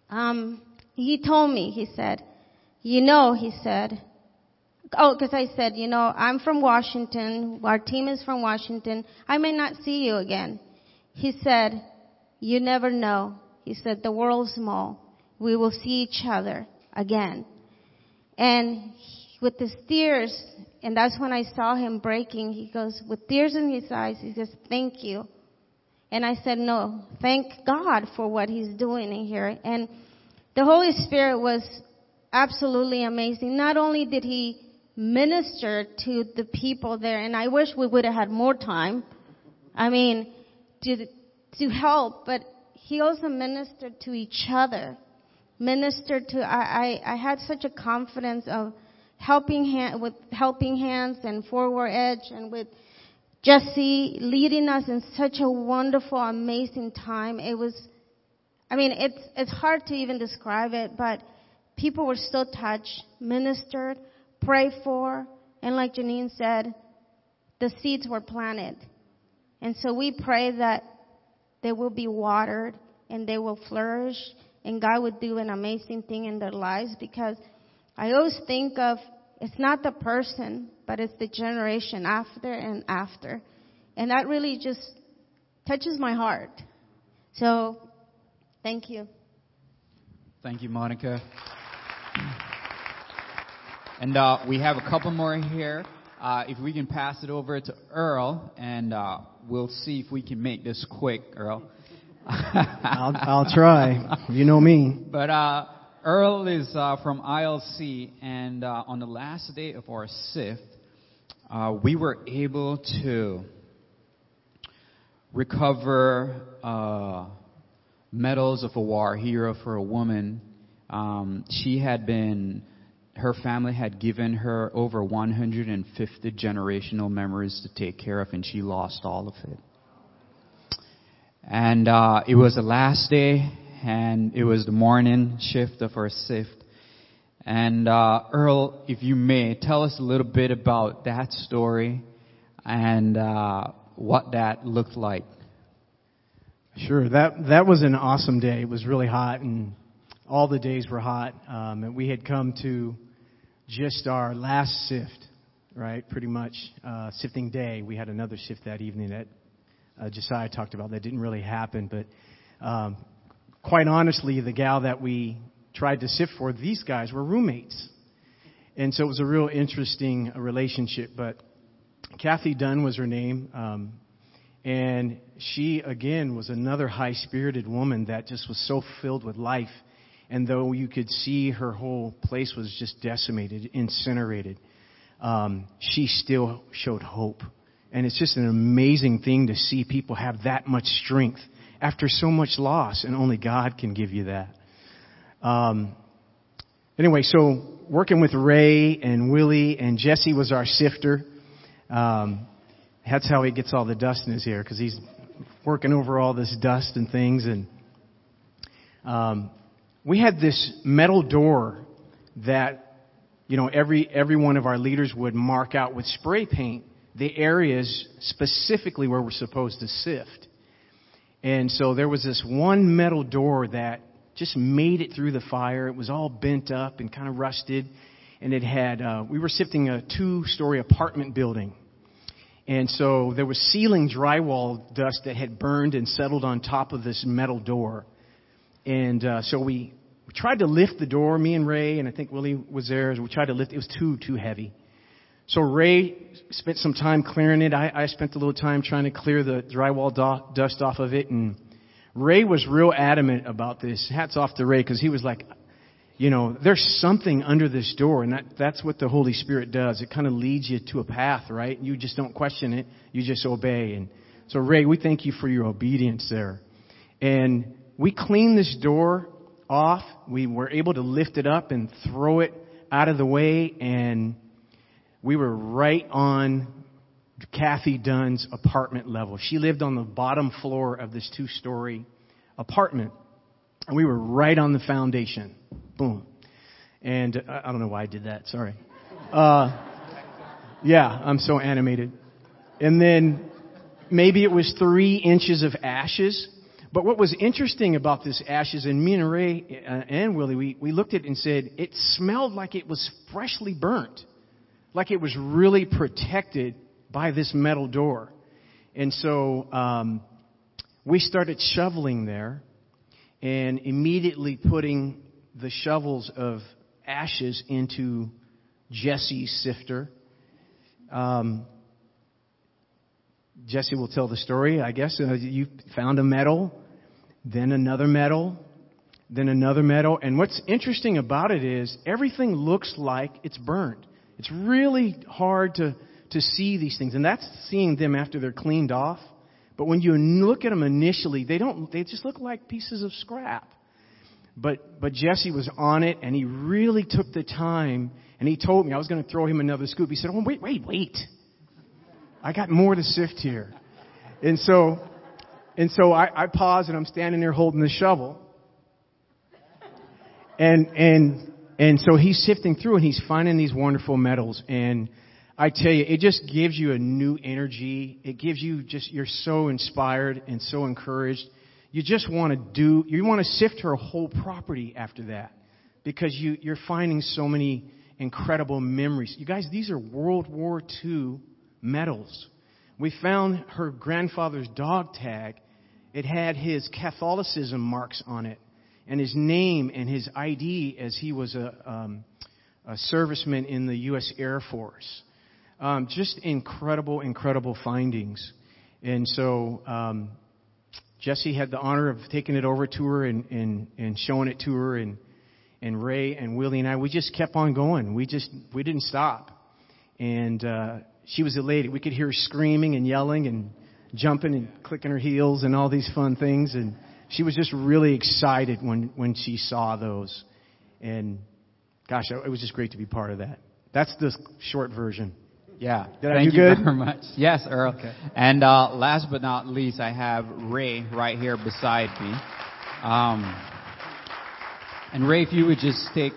um, he told me, he said, you know, he said, oh, because I said, you know, I'm from Washington. Our team is from Washington. I may not see you again. He said, you never know. He said, the world's small. We will see each other again. And with his tears, and that's when I saw him breaking, he goes, with tears in his eyes, he says, thank you. And I said, no, thank God for what he's doing in here. And the Holy Spirit was absolutely amazing. Not only did he minister to the people there, and I wish we would have had more time. I mean, to, to help, but he also ministered to each other. Ministered to, I, I, I had such a confidence of helping hand, with helping hands and Forward Edge and with Jesse leading us in such a wonderful, amazing time. It was, I mean, it's, it's hard to even describe it, but people were so touched, ministered, prayed for, and like Janine said, the seeds were planted. And so we pray that they will be watered and they will flourish and God would do an amazing thing in their lives because I always think of it's not the person, but it's the generation after and after. And that really just touches my heart. So, thank you. Thank you, Monica. And uh, we have a couple more here. Uh, if we can pass it over to Earl, and uh, we'll see if we can make this quick, Earl. *laughs* I'll, I'll try. You know me. But uh, Earl is uh, from ILC, and uh, on the last day of our SIFT, uh, we were able to recover uh, medals of a war hero for a woman. Um, she had been, her family had given her over 150 generational memories to take care of, and she lost all of it. And uh, it was the last day, and it was the morning shift of her shift. And uh, Earl, if you may, tell us a little bit about that story and uh, what that looked like. Sure. That that was an awesome day. It was really hot, and all the days were hot. Um, and we had come to just our last sift, right? Pretty much uh, sifting day. We had another sift that evening that uh, Josiah talked about. That didn't really happen, but um, quite honestly, the gal that we tried to sift for, these guys were roommates, and so it was a real interesting uh, relationship. But Kathy Dunn was her name. Um, and she, again, was another high spirited woman that just was so filled with life. And though you could see her whole place was just decimated, incinerated, um, she still showed hope. And it's just an amazing thing to see people have that much strength after so much loss, and only God can give you that. Um, anyway, so working with Ray and Willie and Jesse was our sifter. Um, that's how he gets all the dust in his hair because he's working over all this dust and things. And um, we had this metal door that you know every every one of our leaders would mark out with spray paint the areas specifically where we're supposed to sift. And so there was this one metal door that just made it through the fire. It was all bent up and kind of rusted, and it had uh, we were sifting a two-story apartment building and so there was ceiling drywall dust that had burned and settled on top of this metal door. And uh, so we, we tried to lift the door, me and Ray, and I think Willie was there. We tried to lift it. It was too, too heavy. So Ray spent some time clearing it. I, I spent a little time trying to clear the drywall do- dust off of it. And Ray was real adamant about this. Hats off to Ray because he was like, you know, there's something under this door, and that, that's what the Holy Spirit does. It kind of leads you to a path, right? You just don't question it, you just obey. And so, Ray, we thank you for your obedience there. And we cleaned this door off. We were able to lift it up and throw it out of the way, and we were right on Kathy Dunn's apartment level. She lived on the bottom floor of this two story apartment, and we were right on the foundation. Boom. And uh, I don't know why I did that. Sorry. Uh, yeah, I'm so animated. And then maybe it was three inches of ashes. But what was interesting about this ashes, and me and Ray uh, and Willie, we, we looked at it and said it smelled like it was freshly burnt, like it was really protected by this medal door. And so um, we started shoveling there and immediately putting the shovels of ashes into Jesse's sifter. Um, Jesse will tell the story, I guess. Uh, you found a metal, then another medal, then another medal. And what's interesting about it is everything looks like it's burned. It's really hard to, to see these things. And that's seeing them after they're cleaned off. But when you look at them initially, they don't, they just look like pieces of scrap. But, but Jesse was on it and he really took the time and he told me I was going to throw him another scoop. He said, Oh, wait, wait, wait. I got more to sift here. And so, and so I, I pause and I'm standing there holding the shovel. And, and, and so he's sifting through and he's finding these wonderful medals. And I tell you, it just gives you a new energy. It gives you just, you're so inspired and so encouraged you just want to do, you want to sift her whole property after that because you, you're finding so many incredible memories. You guys, these are World War II medals. We found her grandfather's dog tag. It had his Catholicism marks on it and his name and his ID as he was a, um, a serviceman in the U.S. Air Force. Um, just incredible, incredible findings. And so, um, Jesse had the honor of taking it over to her and, and, and showing it to her and, and Ray and Willie and I, we just kept on going. We just, we didn't stop. And, uh, she was elated. We could hear her screaming and yelling and jumping and clicking her heels and all these fun things. And she was just really excited when, when she saw those. And gosh, it was just great to be part of that. That's the short version. Yeah. Did Thank I do you good? very much. Yes, Earl. Okay. And uh, last but not least, I have Ray right here beside me. Um, and Ray, if you would just take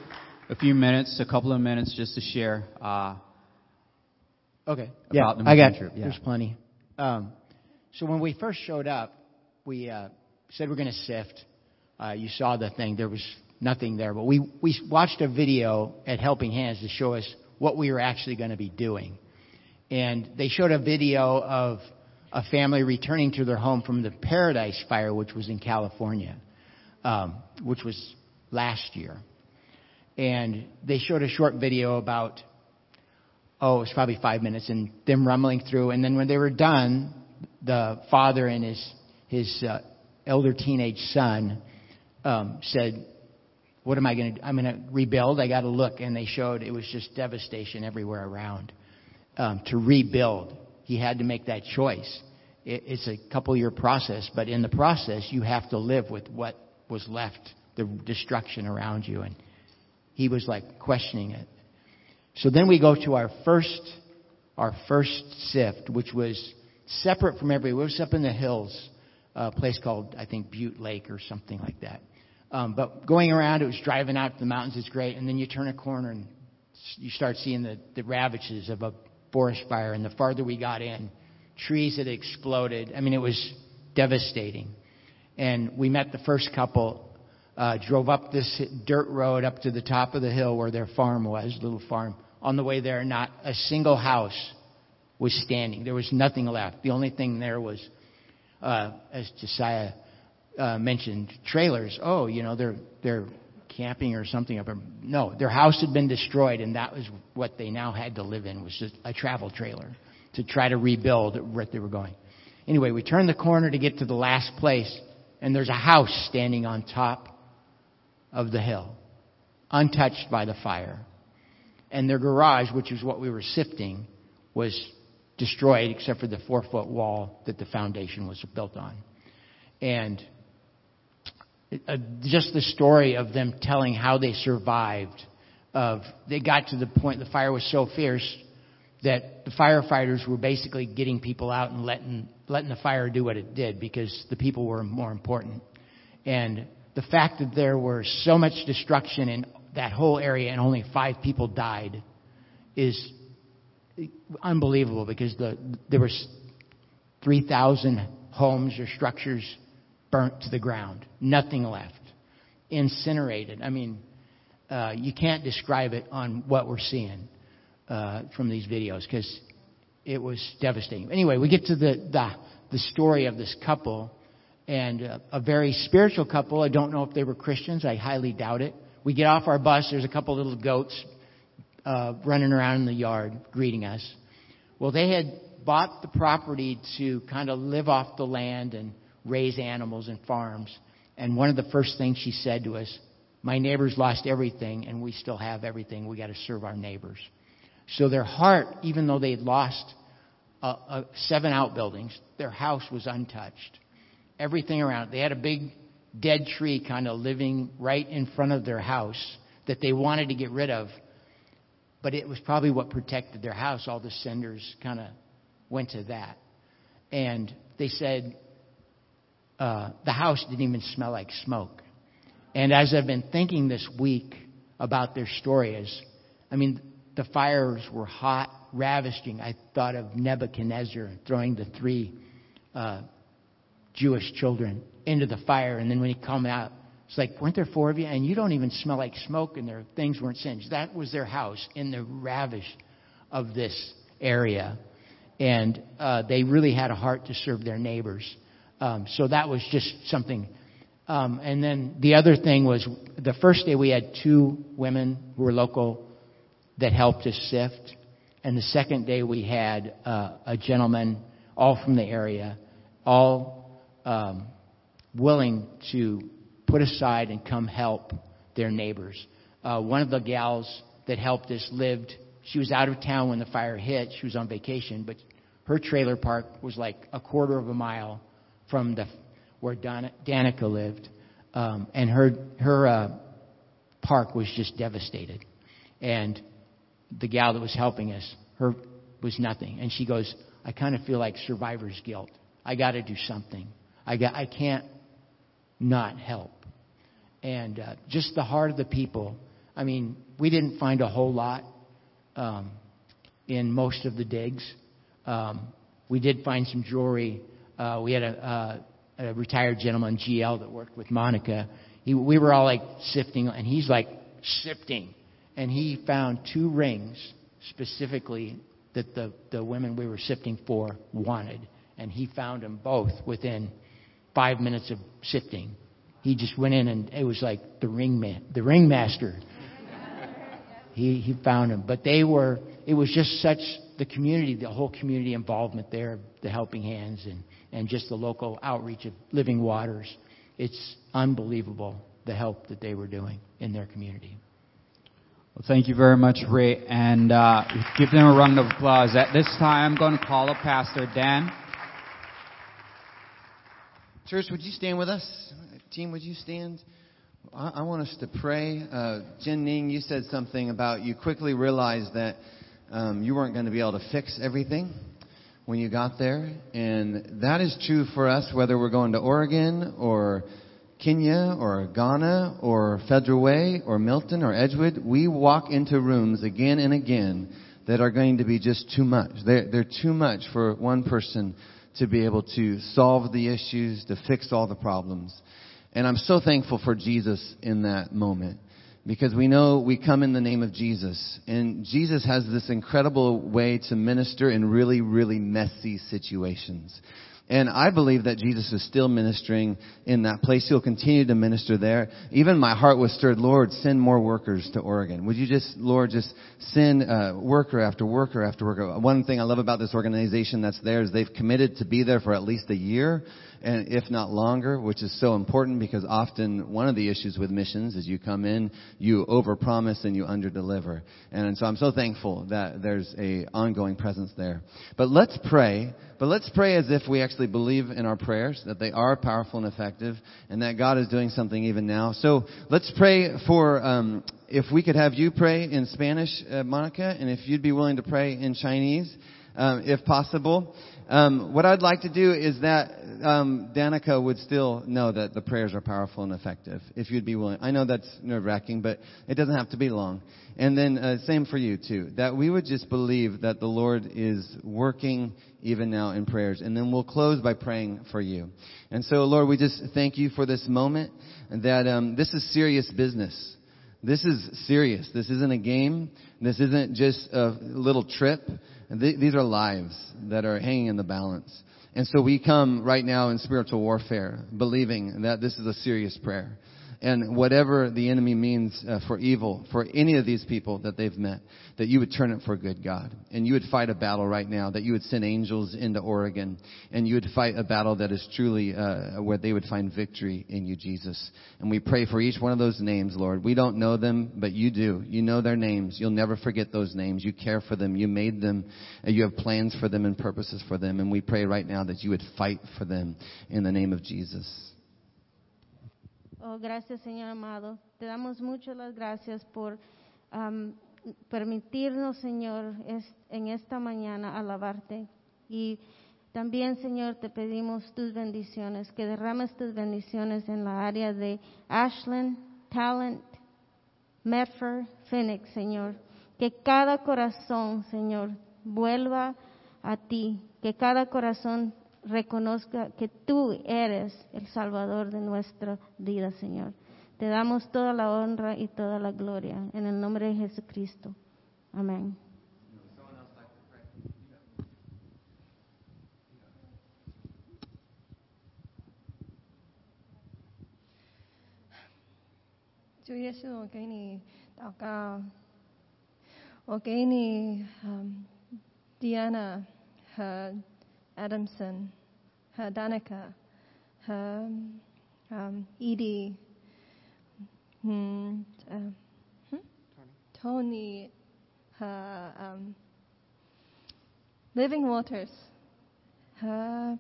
a few minutes, a couple of minutes, just to share. Uh, Okay. about yeah, the I got. trip, yeah. There's plenty. Um, so when we first showed up, we uh, said we're going to sift. Uh, you saw the thing. There was nothing there, but we we watched a video at Helping Hands to show us what we were actually going to be doing, and they showed a video of a family returning to their home from the Paradise Fire, which was in California, um, which was last year, and they showed a short video about oh, it was probably five minutes, and them rumbling through. And then when they were done, the father and his his uh, elder teenage son um, said, "What am I going to? do? I'm going to rebuild. I got to look." And they showed it was just devastation everywhere around. Um, to rebuild, he had to make that choice. It, it's a couple year process, but in the process, you have to live with what was left, the destruction around you. And he was like questioning it. So then we go to our first, our first sift, which was separate from everywhere. It was up in the hills, a place called, I think, Butte Lake or something like that. Um, but going around, it was driving out to the mountains. It's great. And then you turn a corner and you start seeing the, the ravages of a forest fire. And the farther we got in, trees had exploded. I mean, it was devastating. And we met the first couple uh, drove up this dirt road up to the top of the hill where their farm was, little farm. On the way there, not a single house was standing. There was nothing left. The only thing there was, uh, as Josiah uh, mentioned, trailers. Oh, you know, they're they're camping or something. No, their house had been destroyed, and that was what they now had to live in was just a travel trailer to try to rebuild what they were going. Anyway, we turned the corner to get to the last place, and there's a house standing on top of the hill, untouched by the fire. And their garage, which is what we were sifting, was destroyed except for the four foot wall that the foundation was built on. And uh, just the story of them telling how they survived. Of they got to the point the fire was so fierce that the firefighters were basically getting people out and letting letting the fire do what it did because the people were more important. And the fact that there was so much destruction in that whole area and only five people died is unbelievable because the, there were 3,000 homes or structures burnt to the ground, nothing left, incinerated. I mean, uh, you can't describe it on what we're seeing uh, from these videos because it was devastating. Anyway, we get to the, the the story of this couple and a, a very spiritual couple. I don't know if they were Christians. I highly doubt it. We get off our bus. There's a couple little goats uh, running around in the yard greeting us. Well, they had bought the property to kind of live off the land and raise animals and farms. And one of the first things she said to us, my neighbors lost everything and we still have everything. We got to serve our neighbors. So their heart, even though they'd lost uh, uh, seven outbuildings, their house was untouched. Everything around. They had a big dead tree kind of living right in front of their house that they wanted to get rid of. But it was probably what protected their house. All the cinders kind of went to that. And they said uh, the house didn't even smell like smoke. And as I've been thinking this week about their story, is, I mean, the fires were hot, ravaging. I thought of Nebuchadnezzar throwing the three uh, Jewish children into the fire, and then when he come out, it's like, weren't there four of you? And you don't even smell like smoke, and their things weren't singed. That was their house in the ravish of this area, and uh, they really had a heart to serve their neighbors. Um, so that was just something. Um, and then the other thing was the first day we had two women who were local that helped us sift. And the second day we had uh, a gentleman, all from the area, all um, willing to put aside and come help their neighbors. Uh, one of the gals that helped us lived, she was out of town when the fire hit. She was on vacation, but her trailer park was like a quarter of a mile from the where Danica lived, um, and her her uh, park was just devastated. And the gal that was helping us, her was nothing. And she goes, I kind of feel like survivor's guilt. I got to do something. I got, I can't not help. And uh, just the heart of the people. I mean, we didn't find a whole lot um, in most of the digs. Um, we did find some jewelry. Uh, we had a, a, a retired gentleman, GL, that worked with Monica. He, we were all like sifting, and he's like sifting, and he found two rings specifically that the the women we were sifting for wanted, and he found them both within five minutes of sifting. He just went in, and it was like the ring man, the ringmaster. he he found him. but they were. It was just such the community, the whole community involvement there, the helping hands, and and just the local outreach of Living Waters. It's unbelievable the help that they were doing in their community. Well, thank you very much, Ray, and uh, give them a round of applause. At this time, I'm going to call up Pastor Dan. Church, would you stand with us? Team, would you stand? I, I want us to pray. Uh, Jen Ning, you said something about you quickly realized that um, you weren't going to be able to fix everything when you got there. And that is true for us, whether we're going to Oregon or Kenya or Ghana or Federal Way or Milton or Edgewood. We walk into rooms again and again that are going to be just too much. They're, they're too much for one person to be able to solve the issues, to fix all the problems. And I'm so thankful for Jesus in that moment because we know we come in the name of Jesus. And Jesus has this incredible way to minister in really, really messy situations. And I believe that Jesus is still ministering in that place. He'll continue to minister there. Even my heart was stirred, Lord, send more workers to Oregon. Would you just, Lord, just send uh, worker after worker after worker. One thing I love about this organization that's there is they've committed to be there for at least a year and if not longer, which is so important because often one of the issues with missions is you come in, you overpromise and you underdeliver. And so I'm so thankful that there's a ongoing presence there. But let's pray, but let's pray as if we actually believe in our prayers, that they are powerful and effective, and that God is doing something even now. So let's pray for, um, if we could have you pray in Spanish, uh, Monica, and if you'd be willing to pray in Chinese, um, if possible. Um, what I'd like to do is that um, Danica would still know that the prayers are powerful and effective, if you'd be willing. I know that's nerve wracking, but it doesn't have to be long. And then uh, same for you too, that we would just believe that the Lord is working even now in prayers. And then we'll close by praying for you. And so, Lord, we just thank you for this moment. That um, this is serious business. This is serious. This isn't a game. This isn't just a little trip. These are lives that are hanging in the balance. And so we come right now in spiritual warfare, believing that this is a serious prayer and whatever the enemy means uh, for evil for any of these people that they've met, that you would turn it for good, God. And you would fight a battle right now, that you would send angels into Oregon, and you would fight a battle that is truly uh, where they would find victory in you, Jesus. And we pray for each one of those names, Lord. We don't know them, but you do. You know their names. You'll never forget those names. You care for them. You made them. And you have plans for them and purposes for them. And we pray right now that you would fight for them in the name of Jesus. Oh, gracias, Señor amado. Te damos muchas las gracias por um, permitirnos, Señor, en esta mañana alabarte. Y también, Señor, te pedimos tus bendiciones, que derrames tus bendiciones en la área de Ashland, Talent, Medford, Phoenix, Señor. Que cada corazón, Señor, vuelva a ti. Que cada corazón reconozca que tú eres el Salvador de nuestra vida, Señor. Te damos toda la honra y toda la gloria en el nombre de Jesucristo. Amén. 主耶稣，我给你祷告，我给你嗯、um,，Diana 和 uh, Adamson 和 Danica 和嗯、um, Edie。Mm, uh. Hmm? Tony, uh, um, living waters, her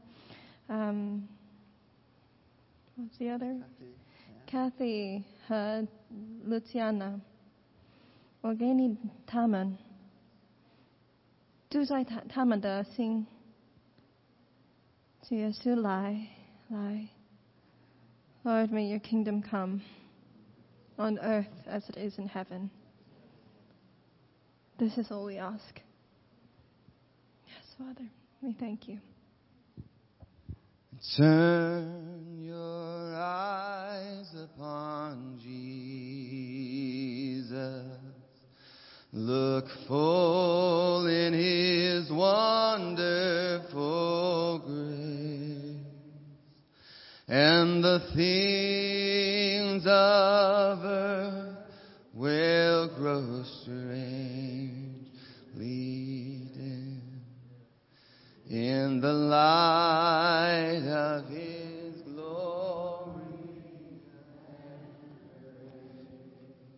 um, what's the other? Kathy, yeah. Kathy her Luciana, Organi Taman, Duzai Taman Da Sing, Jiasu Lai, Lai. Lord, may your kingdom come on earth as it is in heaven. This is all we ask. Yes, Father, we thank you. Turn your eyes upon Jesus. Look full in his wonderful grace. And the things of earth will grow strangely dim. In the light